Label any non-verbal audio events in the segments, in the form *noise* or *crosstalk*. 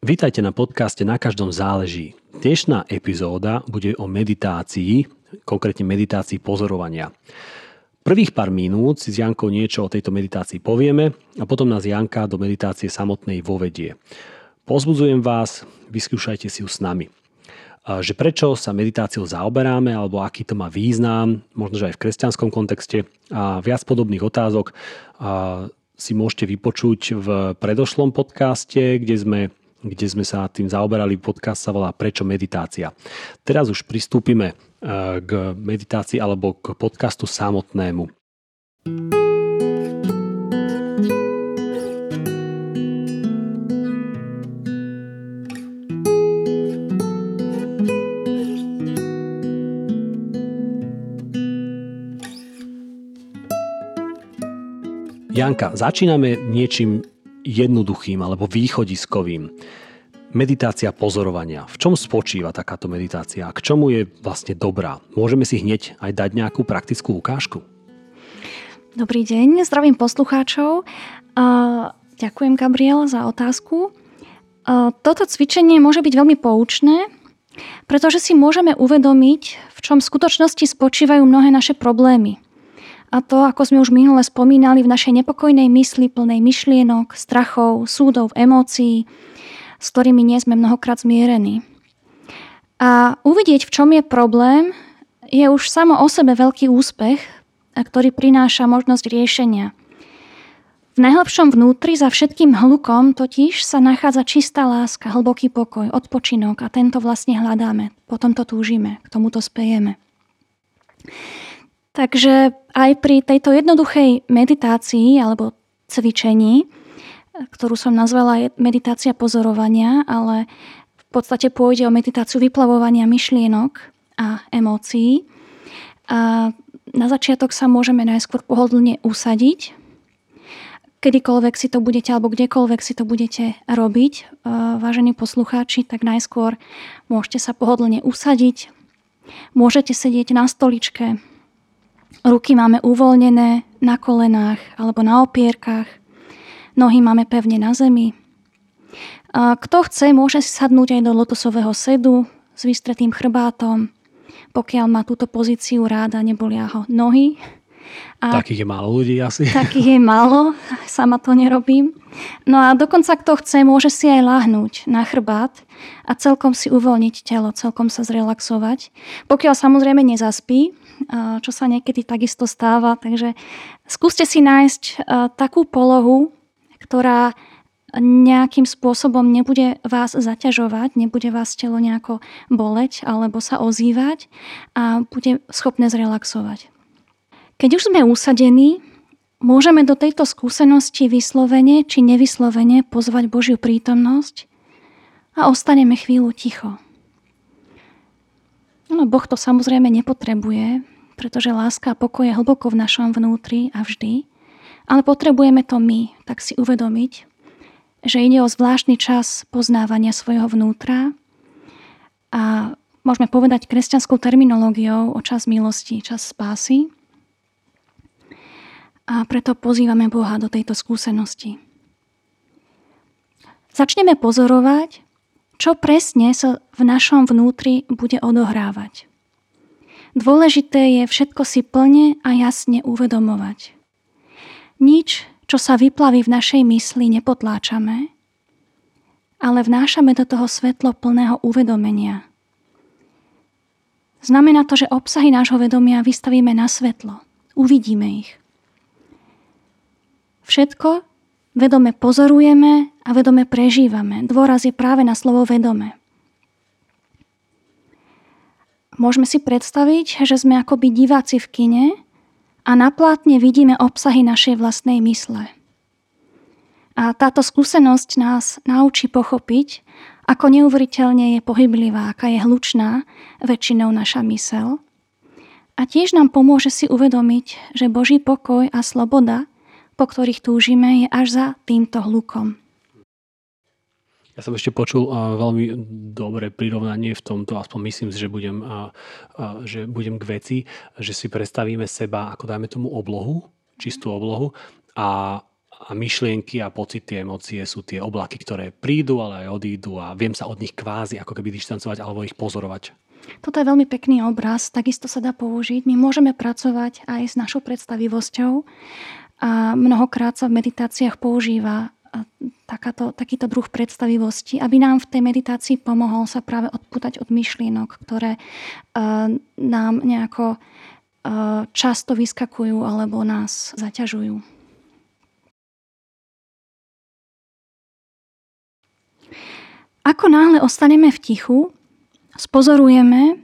Vítajte na podcaste Na každom záleží. Dnešná epizóda bude o meditácii, konkrétne meditácii pozorovania. Prvých pár minút si s Jankou niečo o tejto meditácii povieme a potom nás Janka do meditácie samotnej vovedie. Pozbudzujem vás, vyskúšajte si ju s nami. Že prečo sa meditáciou zaoberáme alebo aký to má význam, možno že aj v kresťanskom kontexte a viac podobných otázok si môžete vypočuť v predošlom podcaste, kde sme kde sme sa tým zaoberali. Podcast sa volá Prečo meditácia. Teraz už pristúpime e, k meditácii alebo k podcastu samotnému. Janka, začíname niečím jednoduchým alebo východiskovým. Meditácia pozorovania. V čom spočíva takáto meditácia? K čomu je vlastne dobrá? Môžeme si hneď aj dať nejakú praktickú ukážku? Dobrý deň, zdravím poslucháčov. Ďakujem, Gabriel, za otázku. Toto cvičenie môže byť veľmi poučné, pretože si môžeme uvedomiť, v čom v skutočnosti spočívajú mnohé naše problémy – a to, ako sme už minule spomínali, v našej nepokojnej mysli, plnej myšlienok, strachov, súdov, emócií, s ktorými nie sme mnohokrát zmierení. A uvidieť, v čom je problém, je už samo o sebe veľký úspech, ktorý prináša možnosť riešenia. V najhlbšom vnútri za všetkým hlukom totiž sa nachádza čistá láska, hlboký pokoj, odpočinok a tento vlastne hľadáme. Potom to túžime, k tomuto spejeme. Takže aj pri tejto jednoduchej meditácii alebo cvičení, ktorú som nazvala meditácia pozorovania, ale v podstate pôjde o meditáciu vyplavovania myšlienok a emócií. A na začiatok sa môžeme najskôr pohodlne usadiť. Kedykoľvek si to budete, alebo kdekoľvek si to budete robiť, vážení poslucháči, tak najskôr môžete sa pohodlne usadiť. Môžete sedieť na stoličke, Ruky máme uvoľnené na kolenách alebo na opierkach. Nohy máme pevne na zemi. A kto chce, môže si sadnúť aj do lotosového sedu s vystretým chrbátom. Pokiaľ má túto pozíciu ráda, nebolia ho nohy. A takých je málo ľudí asi. *laughs* Takých je málo, sama to nerobím. No a dokonca kto chce, môže si aj lahnúť na chrbát a celkom si uvoľniť telo, celkom sa zrelaxovať. Pokiaľ samozrejme nezaspí, čo sa niekedy takisto stáva. Takže skúste si nájsť takú polohu, ktorá nejakým spôsobom nebude vás zaťažovať, nebude vás telo nejako boleť alebo sa ozývať a bude schopné zrelaxovať. Keď už sme usadení, môžeme do tejto skúsenosti vyslovene či nevyslovene pozvať Božiu prítomnosť a ostaneme chvíľu ticho. No, boh to samozrejme nepotrebuje, pretože láska a pokoj je hlboko v našom vnútri a vždy, ale potrebujeme to my, tak si uvedomiť, že ide o zvláštny čas poznávania svojho vnútra a môžeme povedať kresťanskou terminológiou o čas milosti, čas spásy. A preto pozývame Boha do tejto skúsenosti. Začneme pozorovať, čo presne sa v našom vnútri bude odohrávať. Dôležité je všetko si plne a jasne uvedomovať. Nič, čo sa vyplaví v našej mysli, nepotláčame, ale vnášame do toho svetlo plného uvedomenia. Znamená to, že obsahy nášho vedomia vystavíme na svetlo. Uvidíme ich. Všetko vedome pozorujeme a vedome prežívame. Dôraz je práve na slovo vedome. Môžeme si predstaviť, že sme akoby diváci v kine a na plátne vidíme obsahy našej vlastnej mysle. A táto skúsenosť nás naučí pochopiť, ako neuveriteľne je pohyblivá, aká je hlučná väčšinou naša mysel. A tiež nám pomôže si uvedomiť, že Boží pokoj a sloboda po ktorých túžime, je až za týmto hlukom. Ja som ešte počul uh, veľmi dobré prirovnanie v tomto, aspoň myslím že budem, uh, uh, že budem k veci, že si predstavíme seba ako dajme tomu oblohu, čistú oblohu a, a myšlienky a pocity, emócie sú tie oblaky, ktoré prídu, ale aj odídu a viem sa od nich kvázi ako keby dištancovať alebo ich pozorovať. Toto je veľmi pekný obraz, takisto sa dá použiť. My môžeme pracovať aj s našou predstavivosťou a mnohokrát sa v meditáciách používa takáto, takýto druh predstavivosti, aby nám v tej meditácii pomohol sa práve odputať od myšlienok, ktoré uh, nám nejako uh, často vyskakujú alebo nás zaťažujú. Ako náhle ostaneme v tichu, spozorujeme,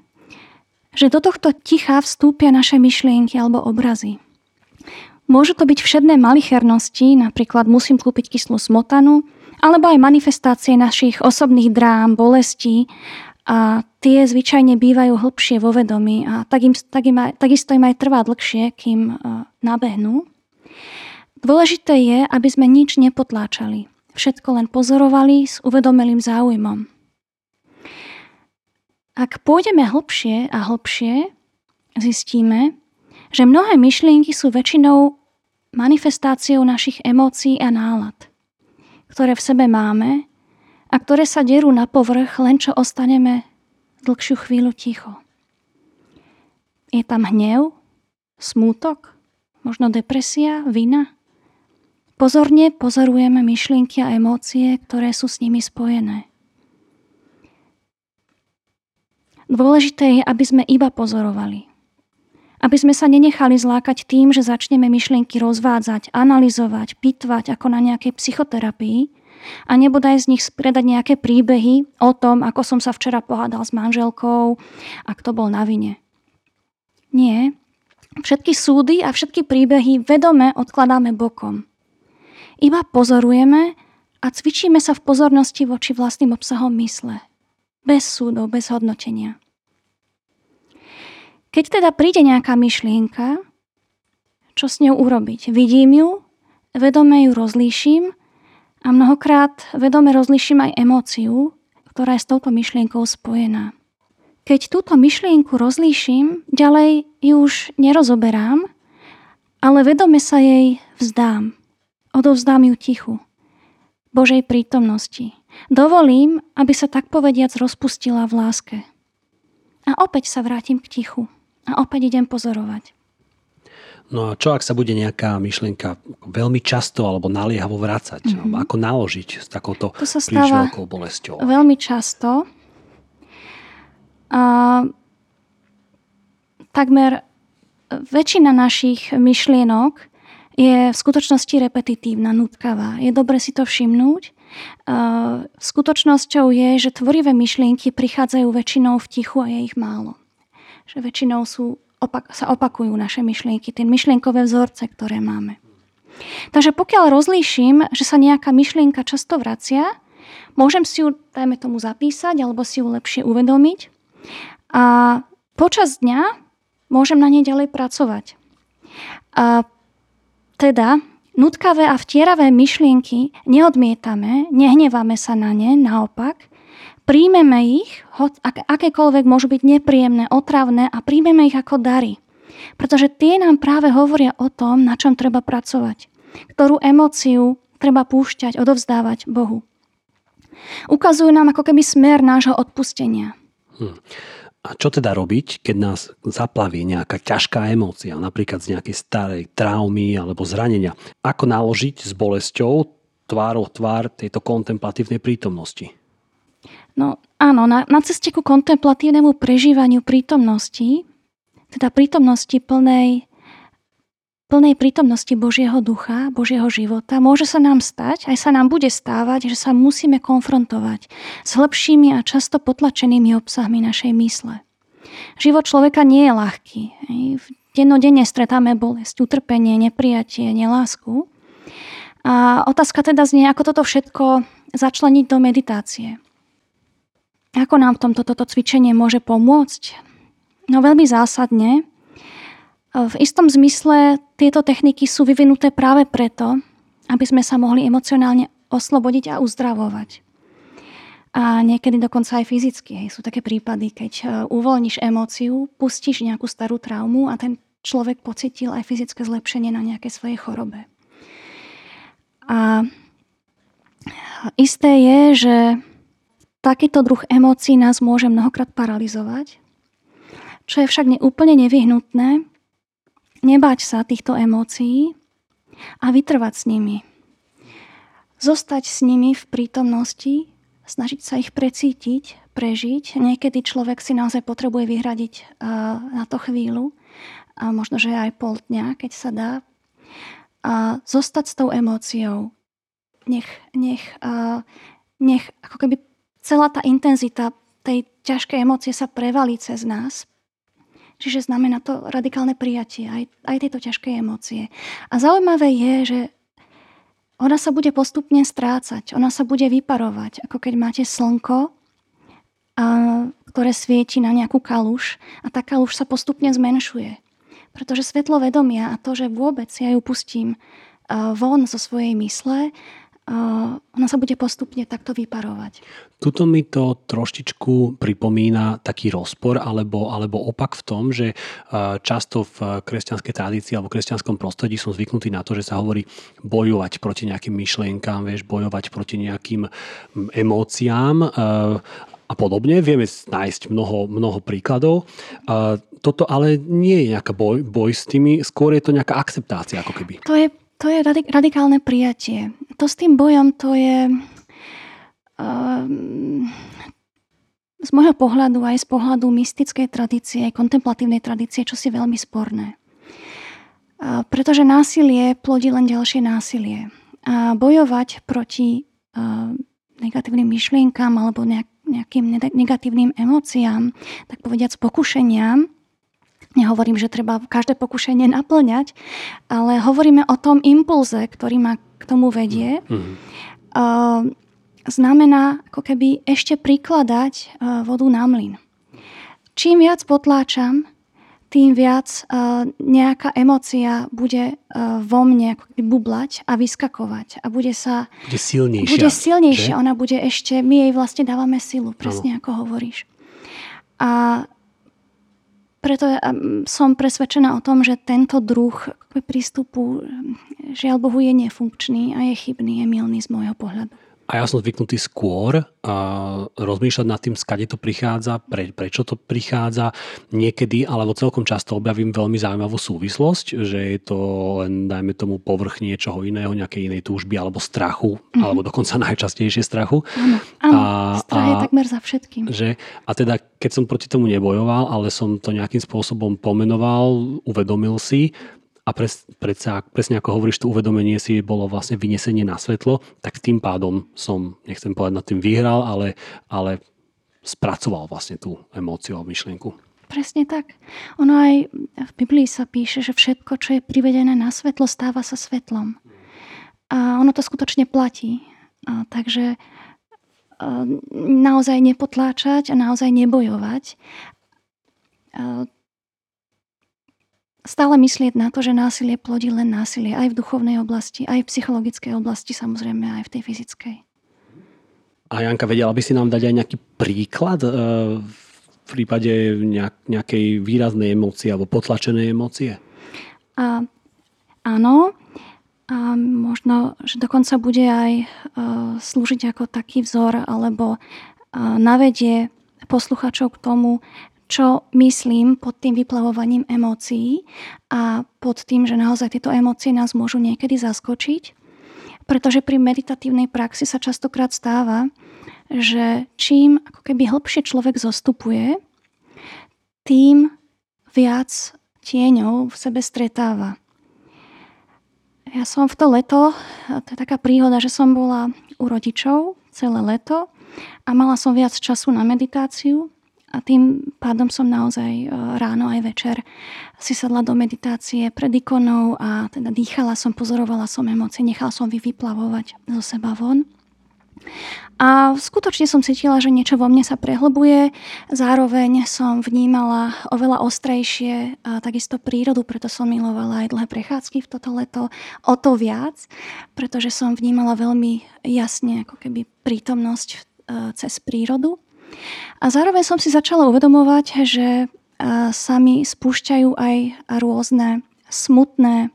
že do tohto ticha vstúpia naše myšlienky alebo obrazy. Môžu to byť všedné malichernosti, napríklad musím kúpiť kyslú smotanu, alebo aj manifestácie našich osobných drám, bolestí a tie zvyčajne bývajú hlbšie vo vedomí a tak im, tak im aj, takisto im aj trvá dlhšie, kým uh, nabehnú. Dôležité je, aby sme nič nepotláčali. Všetko len pozorovali s uvedomelým záujmom. Ak pôjdeme hlbšie a hlbšie, zistíme, že mnohé myšlienky sú väčšinou manifestáciou našich emócií a nálad, ktoré v sebe máme a ktoré sa derú na povrch, len čo ostaneme dlhšiu chvíľu ticho. Je tam hnev, smútok, možno depresia, vina? Pozorne pozorujeme myšlienky a emócie, ktoré sú s nimi spojené. Dôležité je, aby sme iba pozorovali aby sme sa nenechali zlákať tým, že začneme myšlienky rozvádzať, analyzovať, pitvať ako na nejakej psychoterapii a nebodaj z nich spredať nejaké príbehy o tom, ako som sa včera pohádal s manželkou a kto bol na vine. Nie. Všetky súdy a všetky príbehy vedome odkladáme bokom. Iba pozorujeme a cvičíme sa v pozornosti voči vlastným obsahom mysle. Bez súdov, bez hodnotenia. Keď teda príde nejaká myšlienka, čo s ňou urobiť? Vidím ju, vedome ju rozlíšim a mnohokrát vedome rozlíšim aj emóciu, ktorá je s touto myšlienkou spojená. Keď túto myšlienku rozlíšim, ďalej ju už nerozoberám, ale vedome sa jej vzdám. Odovzdám ju tichu. Božej prítomnosti. Dovolím, aby sa tak povediac rozpustila v láske. A opäť sa vrátim k tichu. A opäť idem pozorovať. No a čo ak sa bude nejaká myšlienka veľmi často alebo naliehavo vrácať? Mm-hmm. Alebo ako naložiť s takouto to sa príliš veľkou bolesťou? Veľmi často. A takmer väčšina našich myšlienok je v skutočnosti repetitívna, nutkavá. Je dobre si to všimnúť. Skutočnosťou je, že tvorivé myšlienky prichádzajú väčšinou v tichu a je ich málo že väčšinou sú, opak, sa opakujú naše myšlienky, tie myšlienkové vzorce, ktoré máme. Takže pokiaľ rozlíšim, že sa nejaká myšlienka často vracia, môžem si ju, dajme tomu, zapísať alebo si ju lepšie uvedomiť a počas dňa môžem na nej ďalej pracovať. A teda nutkavé a vtieravé myšlienky neodmietame, nehneváme sa na ne, naopak, príjmeme ich, akékoľvek môžu byť nepríjemné, otravné a príjmeme ich ako dary. Pretože tie nám práve hovoria o tom, na čom treba pracovať. Ktorú emóciu treba púšťať, odovzdávať Bohu. Ukazujú nám ako keby smer nášho odpustenia. Hm. A čo teda robiť, keď nás zaplaví nejaká ťažká emócia, napríklad z nejakej starej traumy alebo zranenia? Ako naložiť s bolesťou tvárou tvár tejto kontemplatívnej prítomnosti? No áno, na, na ceste ku kontemplatívnemu prežívaniu prítomnosti, teda prítomnosti plnej, plnej prítomnosti Božieho ducha, Božieho života, môže sa nám stať, aj sa nám bude stávať, že sa musíme konfrontovať s hĺbšími a často potlačenými obsahmi našej mysle. Život človeka nie je ľahký. Dennodenne stretáme bolesť, utrpenie, neprijatie, nelásku. A otázka teda znie, ako toto všetko začleniť do meditácie. Ako nám v tomto toto cvičenie môže pomôcť? No veľmi zásadne. V istom zmysle tieto techniky sú vyvinuté práve preto, aby sme sa mohli emocionálne oslobodiť a uzdravovať. A niekedy dokonca aj fyzicky. Sú také prípady, keď e, uvoľníš emóciu, pustíš nejakú starú traumu a ten človek pocitil aj fyzické zlepšenie na nejakej svojej chorobe. A isté je, že takýto druh emócií nás môže mnohokrát paralizovať, čo je však úplne nevyhnutné, nebáť sa týchto emócií a vytrvať s nimi. Zostať s nimi v prítomnosti, snažiť sa ich precítiť, prežiť. Niekedy človek si naozaj potrebuje vyhradiť na to chvíľu, a možno, že aj pol dňa, keď sa dá. A zostať s tou emóciou. Nech, nech, a, nech ako keby celá tá intenzita tej ťažkej emócie sa prevalí cez nás. Čiže znamená to radikálne prijatie aj, aj tejto ťažkej emócie. A zaujímavé je, že ona sa bude postupne strácať, ona sa bude vyparovať, ako keď máte slnko, a, ktoré svieti na nejakú kaluž a tá kaluž sa postupne zmenšuje. Pretože svetlo vedomia a to, že vôbec ja ju pustím von zo svojej mysle, ona sa bude postupne takto vyparovať. Tuto mi to troštičku pripomína taký rozpor alebo, alebo opak v tom, že často v kresťanskej tradícii alebo kresťanskom prostredí som zvyknutý na to, že sa hovorí bojovať proti nejakým myšlienkám, vieš, bojovať proti nejakým emóciám a podobne. Vieme nájsť mnoho, mnoho príkladov. Toto ale nie je nejaká boj, boj s tými, skôr je to nejaká akceptácia ako keby. To je to je radikálne prijatie. To s tým bojom, to je um, z môjho pohľadu aj z pohľadu mystickej tradície, kontemplatívnej tradície, čo si veľmi sporné. Pretože násilie plodí len ďalšie násilie. A bojovať proti uh, negatívnym myšlienkám alebo nejak, nejakým negatívnym emóciám, tak povediať pokušeniam, Nehovorím, že treba každé pokušenie naplňať, ale hovoríme o tom impulze, ktorý ma k tomu vedie. Mm-hmm. Uh, znamená ako keby ešte prikladať uh, vodu na mlyn. Čím viac potláčam, tým viac uh, nejaká emocia bude uh, vo mne bublať a vyskakovať a bude sa... Bude silnejšia. Bude silnejšia, že? ona bude ešte, my jej vlastne dávame silu, presne ano. ako hovoríš. A preto som presvedčená o tom, že tento druh prístupu žiaľ Bohu je nefunkčný a je chybný, je milný z môjho pohľadu. A ja som zvyknutý skôr a rozmýšľať nad tým, skade to prichádza, pre, prečo to prichádza. Niekedy, alebo celkom často objavím veľmi zaujímavú súvislosť, že je to len, dajme tomu, povrch niečoho iného, nejakej inej túžby alebo strachu, mm-hmm. alebo dokonca *laughs* najčastejšie strachu. Áno, áno strach a, je takmer za všetkým. Že, a teda, keď som proti tomu nebojoval, ale som to nejakým spôsobom pomenoval, uvedomil si, a pres, predsa, presne ako hovoríš, to uvedomenie si bolo vlastne vynesenie na svetlo, tak tým pádom som, nechcem povedať nad tým vyhral, ale, ale spracoval vlastne tú emóciu a myšlienku. Presne tak. Ono aj v Biblii sa píše, že všetko, čo je privedené na svetlo, stáva sa svetlom. A ono to skutočne platí. A takže a naozaj nepotláčať a naozaj nebojovať. A stále myslieť na to, že násilie plodí len násilie aj v duchovnej oblasti, aj v psychologickej oblasti, samozrejme aj v tej fyzickej. A Janka, vedela by si nám dať aj nejaký príklad e, v prípade nejakej výraznej emócie alebo potlačenej emócie? A, áno. A možno, že dokonca bude aj e, slúžiť ako taký vzor alebo e, navedie posluchačov k tomu, čo myslím pod tým vyplavovaním emócií a pod tým, že naozaj tieto emócie nás môžu niekedy zaskočiť. Pretože pri meditatívnej praxi sa častokrát stáva, že čím ako keby hlbšie človek zostupuje, tým viac tieňov v sebe stretáva. Ja som v to leto, to je taká príhoda, že som bola u rodičov celé leto a mala som viac času na meditáciu a tým pádom som naozaj e, ráno aj večer si sadla do meditácie pred ikonou a teda dýchala som, pozorovala som emócie, nechala som vy vyplavovať zo seba von. A skutočne som cítila, že niečo vo mne sa prehlbuje. Zároveň som vnímala oveľa ostrejšie a takisto prírodu, preto som milovala aj dlhé prechádzky v toto leto o to viac, pretože som vnímala veľmi jasne ako keby prítomnosť e, cez prírodu. A zároveň som si začala uvedomovať, že sa mi spúšťajú aj rôzne smutné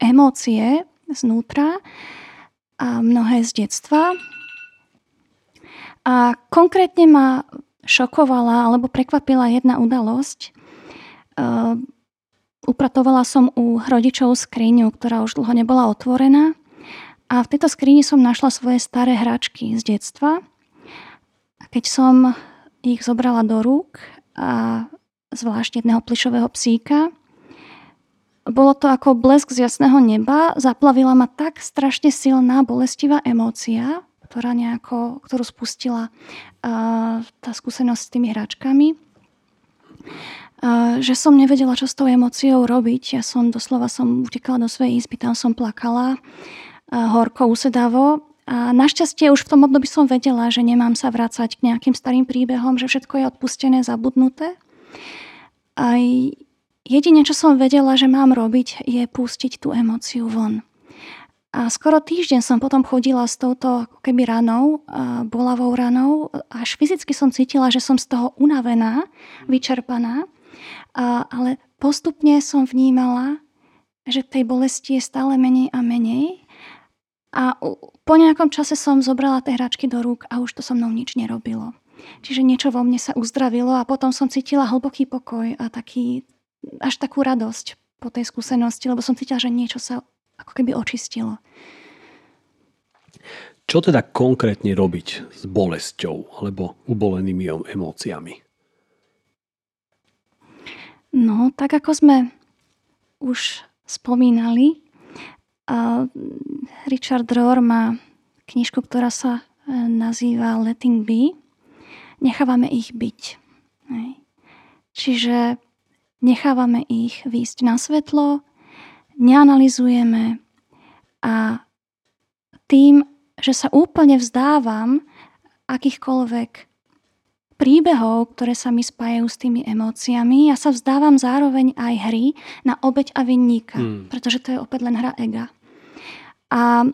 emócie, znútra a mnohé z detstva. A konkrétne ma šokovala alebo prekvapila jedna udalosť. Uh, upratovala som u rodičov skriňu, ktorá už dlho nebola otvorená. A v tejto skrini som našla svoje staré hračky z detstva. Keď som ich zobrala do rúk, a zvlášť jedného plišového psíka, bolo to ako blesk z jasného neba, zaplavila ma tak strašne silná, bolestivá emócia, ktorá nejako, ktorú spustila uh, tá skúsenosť s tými hračkami, uh, že som nevedela, čo s tou emóciou robiť. Ja som doslova som utekala do svojej izby, tam som plakala uh, horko, usedavo. A našťastie už v tom období som vedela, že nemám sa vrácať k nejakým starým príbehom, že všetko je odpustené, zabudnuté. Aj Jedine, čo som vedela, že mám robiť, je pustiť tú emóciu von. A skoro týždeň som potom chodila s touto keby ranou, bolavou ranou. Až fyzicky som cítila, že som z toho unavená, vyčerpaná. A, ale postupne som vnímala, že tej bolesti je stále menej a menej. A po nejakom čase som zobrala tie hračky do rúk a už to so mnou nič nerobilo. Čiže niečo vo mne sa uzdravilo a potom som cítila hlboký pokoj a taký, až takú radosť po tej skúsenosti, lebo som cítila, že niečo sa ako keby očistilo. Čo teda konkrétne robiť s bolesťou alebo ubolenými emóciami? No, tak ako sme už spomínali, Richard Rohr má knižku, ktorá sa e, nazýva Letting Be. Nechávame ich byť. Čiže nechávame ich výjsť na svetlo, neanalizujeme a tým, že sa úplne vzdávam akýchkoľvek príbehov, ktoré sa mi spájajú s tými emóciami, ja sa vzdávam zároveň aj hry na obeď a vinníka, hmm. pretože to je opäť len hra ega. A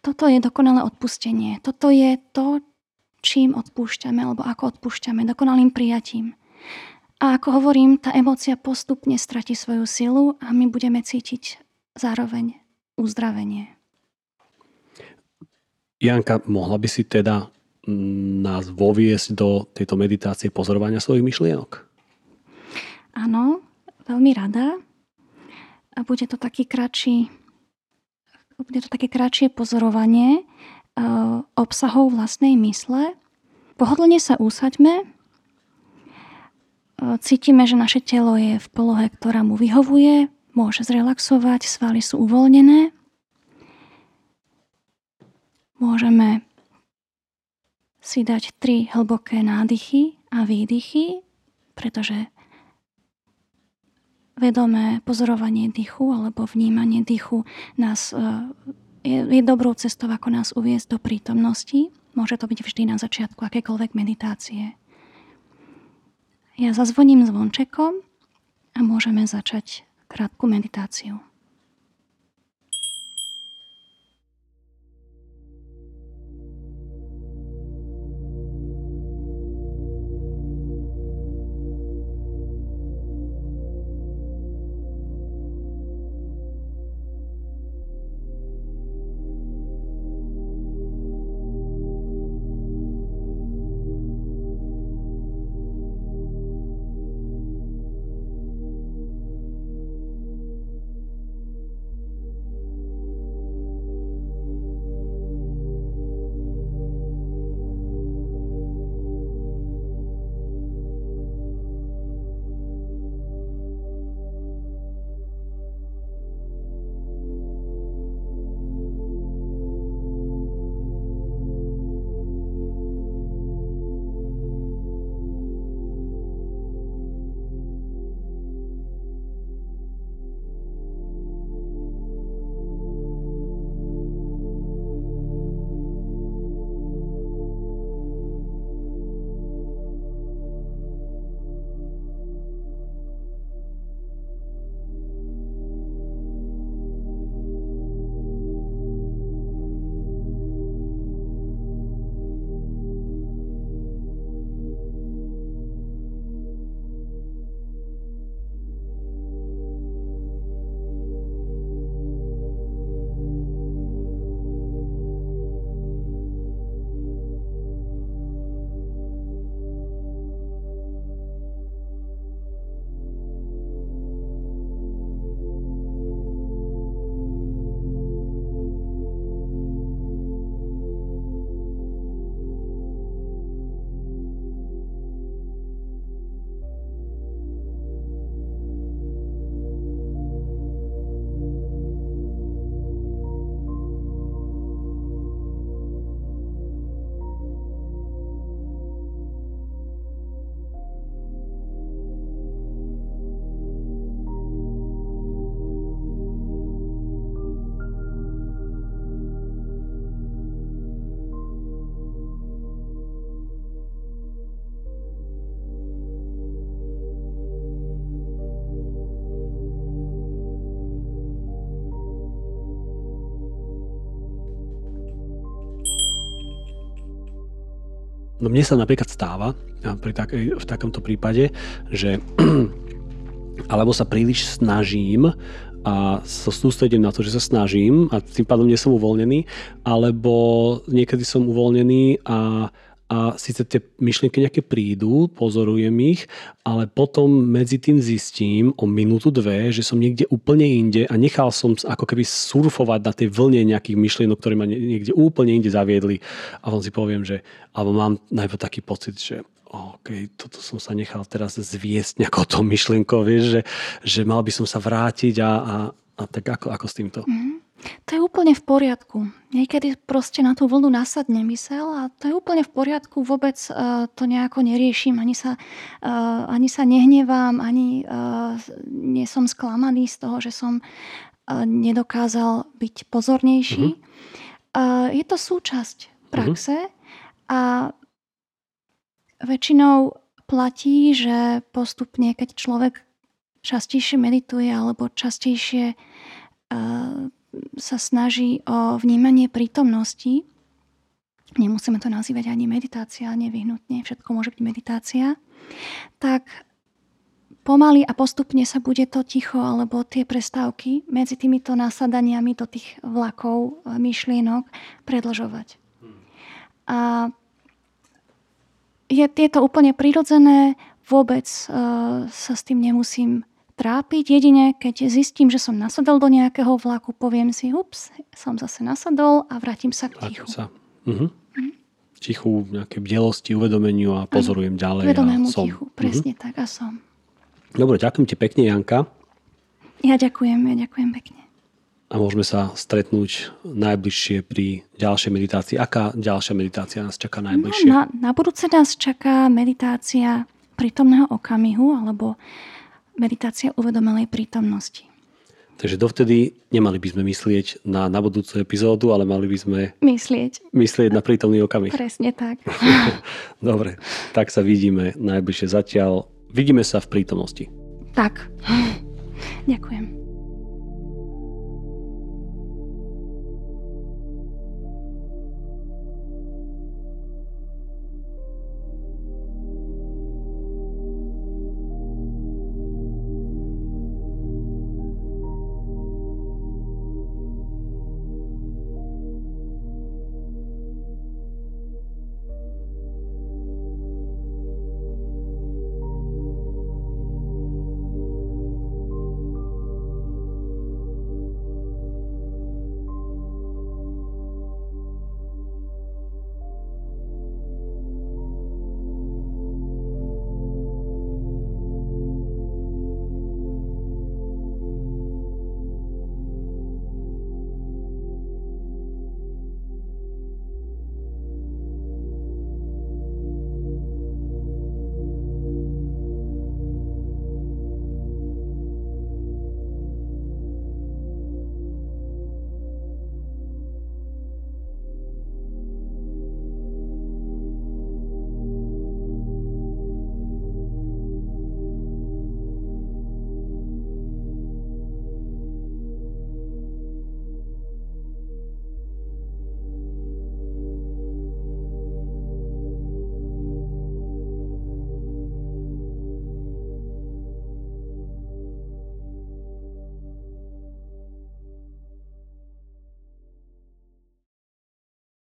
toto je dokonalé odpustenie. Toto je to, čím odpúšťame, alebo ako odpúšťame, dokonalým prijatím. A ako hovorím, tá emócia postupne stratí svoju silu a my budeme cítiť zároveň uzdravenie. Janka, mohla by si teda nás voviesť do tejto meditácie pozorovania svojich myšlienok? Áno, veľmi rada. A bude to taký kratší, bude to také kratšie pozorovanie uh, obsahov vlastnej mysle. Pohodlne sa usaďme, Cítime, že naše telo je v polohe, ktorá mu vyhovuje, môže zrelaxovať, svaly sú uvoľnené. Môžeme si dať tri hlboké nádychy a výdychy, pretože vedomé pozorovanie dychu alebo vnímanie dychu nás, e, je, je dobrou cestou, ako nás uviezť do prítomnosti. Môže to byť vždy na začiatku akékoľvek meditácie. Ja zazvoním zvončekom a môžeme začať krátku meditáciu. No mne sa napríklad stáva pri takej, v takomto prípade, že *clears throat* alebo sa príliš snažím a sa sústredím na to, že sa snažím a tým pádom nie som uvoľnený, alebo niekedy som uvoľnený a a síce tie myšlienky nejaké prídu, pozorujem ich, ale potom medzi tým zistím o minútu, dve, že som niekde úplne inde a nechal som ako keby surfovať na tej vlne nejakých myšlienok, ktoré ma niekde úplne inde zaviedli a potom si poviem, že alebo mám najprv taký pocit, že OK, toto som sa nechal teraz zviesť nejakou tom myšlienkou, vieš, že, že mal by som sa vrátiť a, a, a tak ako, ako s týmto? Mm-hmm. To je úplne v poriadku. Niekedy proste na tú vlnu nasadne mysel a to je úplne v poriadku. Vôbec uh, to nejako neriešim, ani sa, uh, ani sa nehnevám, ani uh, nie som sklamaný z toho, že som uh, nedokázal byť pozornejší. Mm-hmm. Uh, je to súčasť praxe mm-hmm. a väčšinou platí, že postupne, keď človek častejšie medituje alebo častejšie uh, sa snaží o vnímanie prítomnosti, nemusíme to nazývať ani meditácia, nevyhnutne, všetko môže byť meditácia, tak pomaly a postupne sa bude to ticho alebo tie prestávky medzi týmito nasadaniami do tých vlakov e, myšlienok predlžovať. A je, je to úplne prirodzené, vôbec uh, sa s tým nemusím trápiť. Jedine, keď zistím, že som nasadol do nejakého vlaku, poviem si, ups, som zase nasadol a vrátim sa k tichu. Sa. Uh-huh. Uh-huh. Tichu, nejaké bdelosti, uvedomeniu a pozorujem ďalej. Uvedomému tichu, presne uh-huh. tak a som. Dobre, ďakujem ti pekne, Janka. Ja ďakujem, ja ďakujem pekne. A môžeme sa stretnúť najbližšie pri ďalšej meditácii. Aká ďalšia meditácia nás čaká no, najbližšie? No, na, na budúce nás čaká meditácia prítomného okamihu, alebo meditácia uvedomelej prítomnosti. Takže dovtedy nemali by sme myslieť na, na budúcu epizódu, ale mali by sme myslieť, myslieť na prítomný okamih. Presne tak. *laughs* Dobre, tak sa vidíme najbližšie zatiaľ. Vidíme sa v prítomnosti. Tak. Ďakujem.